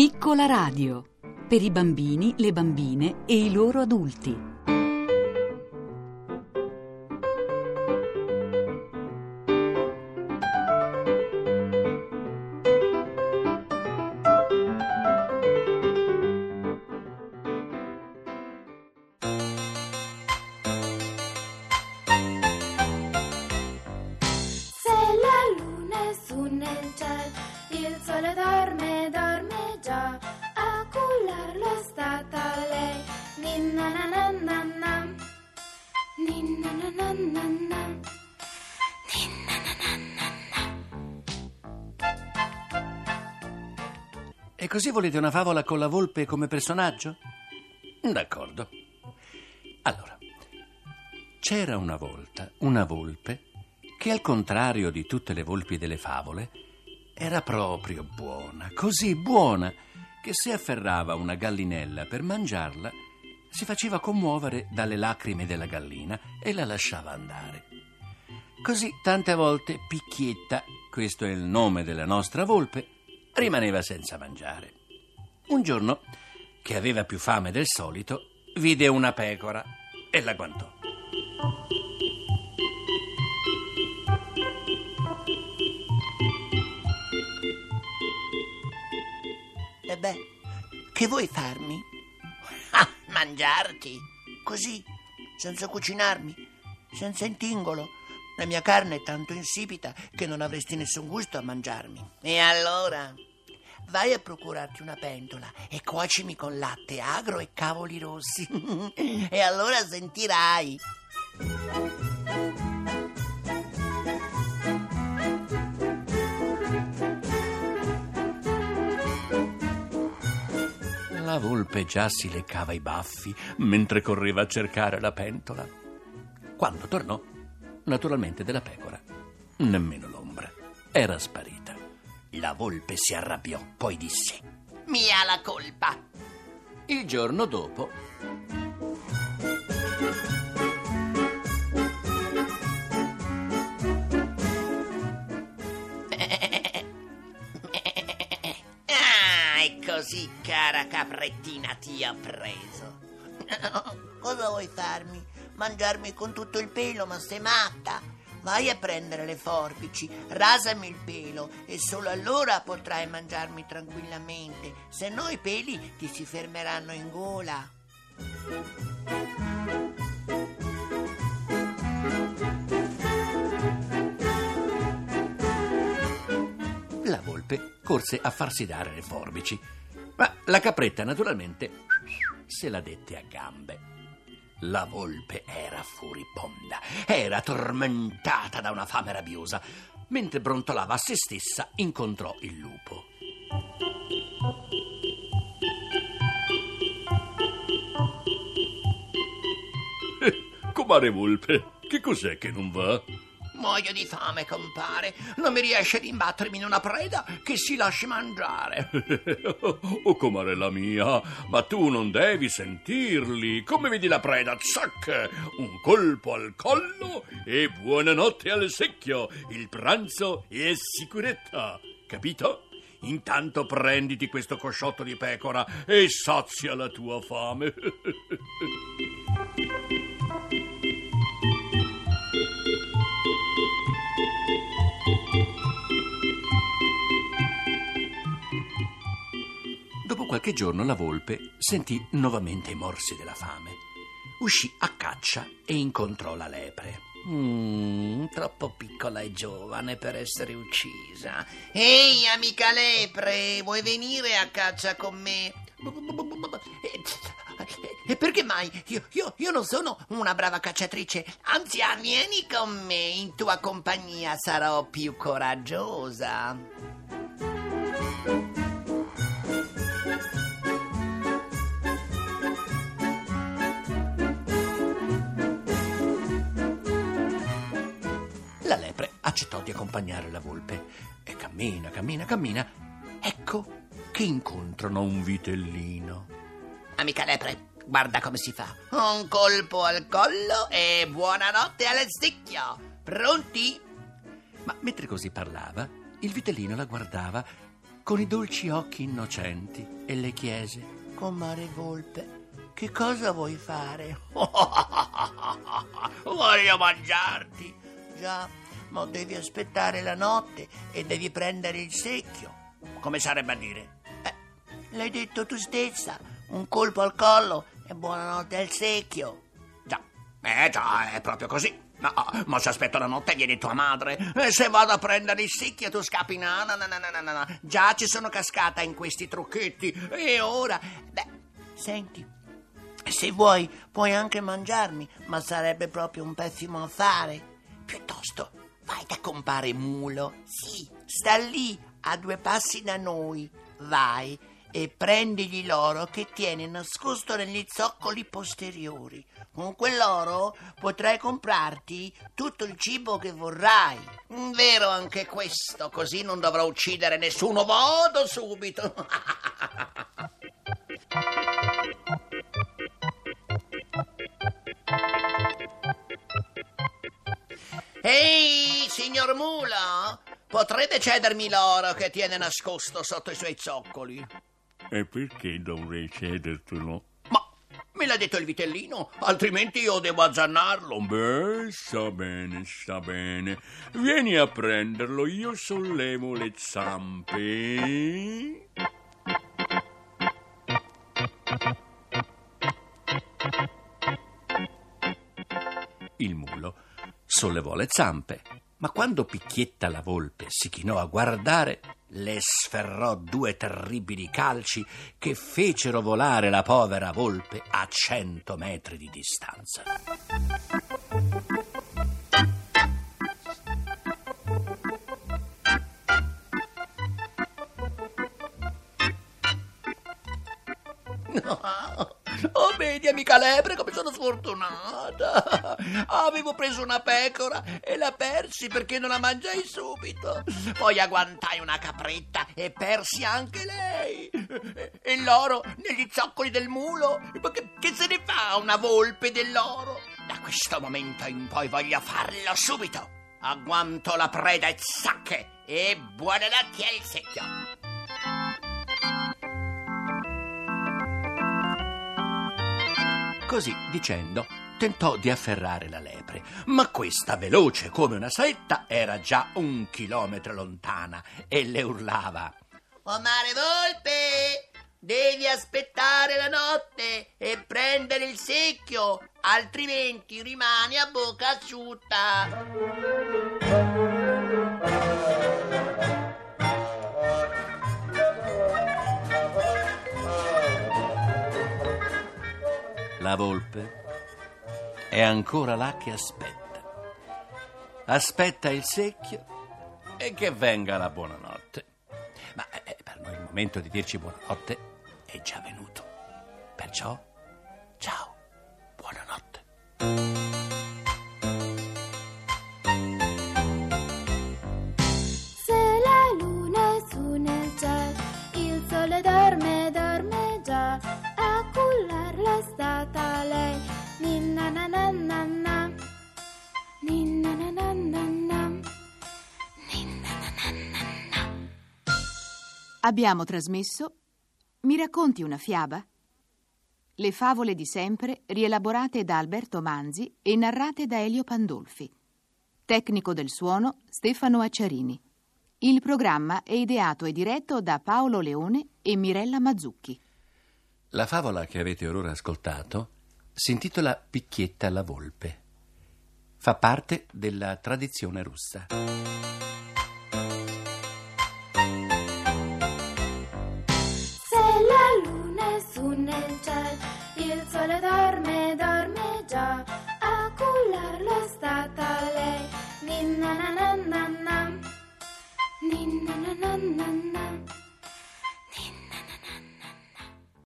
Piccola radio per i bambini, le bambine e i loro adulti. Se la luna è su nel cielo, il sole dorme, E così volete una favola con la volpe come personaggio? D'accordo. Allora, c'era una volta una volpe che al contrario di tutte le volpi delle favole era proprio buona, così buona che se afferrava una gallinella per mangiarla si faceva commuovere dalle lacrime della gallina e la lasciava andare. Così tante volte Picchietta, questo è il nome della nostra volpe, rimaneva senza mangiare. Un giorno, che aveva più fame del solito, vide una pecora e la guantò. E beh, che vuoi farmi? Mangiarti? Così, senza cucinarmi, senza intingolo. La mia carne è tanto insipida che non avresti nessun gusto a mangiarmi. E allora? Vai a procurarti una pentola e cuocimi con latte agro e cavoli rossi. e allora sentirai. La volpe già si leccava i baffi mentre correva a cercare la pentola. Quando tornò, naturalmente della pecora, nemmeno l'ombra. Era sparita. La volpe si arrabbiò, poi disse: Mia la colpa. Il giorno dopo, cara caprettina, ti ho preso. Cosa vuoi farmi? Mangiarmi con tutto il pelo, ma sei matta? Vai a prendere le forbici, rasami il pelo e solo allora potrai mangiarmi tranquillamente, se no i peli ti si fermeranno in gola. la volpe corse a farsi dare le forbici. Ma la capretta, naturalmente, se la dette a gambe. La volpe era furibonda, era tormentata da una fame rabbiosa. Mentre brontolava a se stessa, incontrò il lupo. Comare Volpe, che cos'è che non va? Muoio di fame, compare. Non mi riesce ad imbattermi in una preda che si lasci mangiare. oh, comarella mia, ma tu non devi sentirli. Come vedi la preda? Zac! Un colpo al collo e buonanotte al secchio. Il pranzo è sicurezza, capito? Intanto prenditi questo cosciotto di pecora e sazia la tua fame. qualche giorno la volpe sentì nuovamente i morsi della fame. Uscì a caccia e incontrò la lepre. Mm, troppo piccola e giovane per essere uccisa. Ehi, amica lepre, vuoi venire a caccia con me? E perché mai? Io, io- io non sono una brava cacciatrice. Anzi, vieni con me, in tua compagnia sarò più coraggiosa. Di accompagnare la volpe e cammina, cammina, cammina. Ecco che incontrano un vitellino. Amica lepre, guarda come si fa. Un colpo al collo e buonanotte al sticchio. Pronti? Ma mentre così parlava, il vitellino la guardava con i dolci occhi innocenti e le chiese: Comare Volpe, che cosa vuoi fare? Voglio mangiarti. Già, ma devi aspettare la notte e devi prendere il secchio. Come sarebbe a dire? Eh, l'hai detto tu stessa, un colpo al collo e buonanotte al secchio. Già, eh già, è proprio così. No, ma se aspetto la notte viene tua madre. E se vado a prendere il secchio tu scappi. No, no, no, no, no, no. Già ci sono cascata in questi trucchetti. E ora... Beh, senti, se vuoi puoi anche mangiarmi, ma sarebbe proprio un pessimo affare. Piuttosto, vai da compare Mulo. Sì, sta lì, a due passi da noi. Vai e prendigli l'oro che tiene nascosto negli zoccoli posteriori. Con quell'oro potrai comprarti tutto il cibo che vorrai. Vero anche questo, così non dovrò uccidere nessuno. Vado subito. Ehi, signor Mulo, potrebbe cedermi l'oro che tiene nascosto sotto i suoi zoccoli? E perché dovrei cedertelo? Ma me l'ha detto il vitellino, altrimenti io devo azzannarlo. Beh, sta bene, sta bene. Vieni a prenderlo, io sollevo le zampe. Il mulo sollevò le zampe, ma quando Picchietta la volpe si chinò a guardare, le sferrò due terribili calci che fecero volare la povera volpe a cento metri di distanza. Sfortunata. Avevo preso una pecora e la persi perché non la mangiai subito. Poi agguantai una capretta e persi anche lei. E l'oro negli zoccoli del mulo. Che, che se ne fa una volpe dell'oro? Da questo momento in poi voglio farlo subito. Agguanto la preda e sacche. E buonanotte al secchio. Così dicendo, tentò di afferrare la lepre, ma questa, veloce come una saetta, era già un chilometro lontana e le urlava. Comare Volpe, devi aspettare la notte e prendere il secchio, altrimenti rimani a bocca asciutta. La volpe è ancora là che aspetta. Aspetta il secchio e che venga la buonanotte. Ma eh, per noi il momento di dirci buonanotte è già venuto. Perciò, Abbiamo trasmesso Mi racconti una fiaba? Le favole di sempre rielaborate da Alberto Manzi e narrate da Elio Pandolfi. Tecnico del suono Stefano Acciarini. Il programma è ideato e diretto da Paolo Leone e Mirella Mazzucchi. La favola che avete ora ascoltato si intitola Picchietta la volpe. Fa parte della tradizione russa. lassù nel ciel il sole dorme, dorme già, a cullarlo è stata lei. Ninna na na na na, ninna na na na na.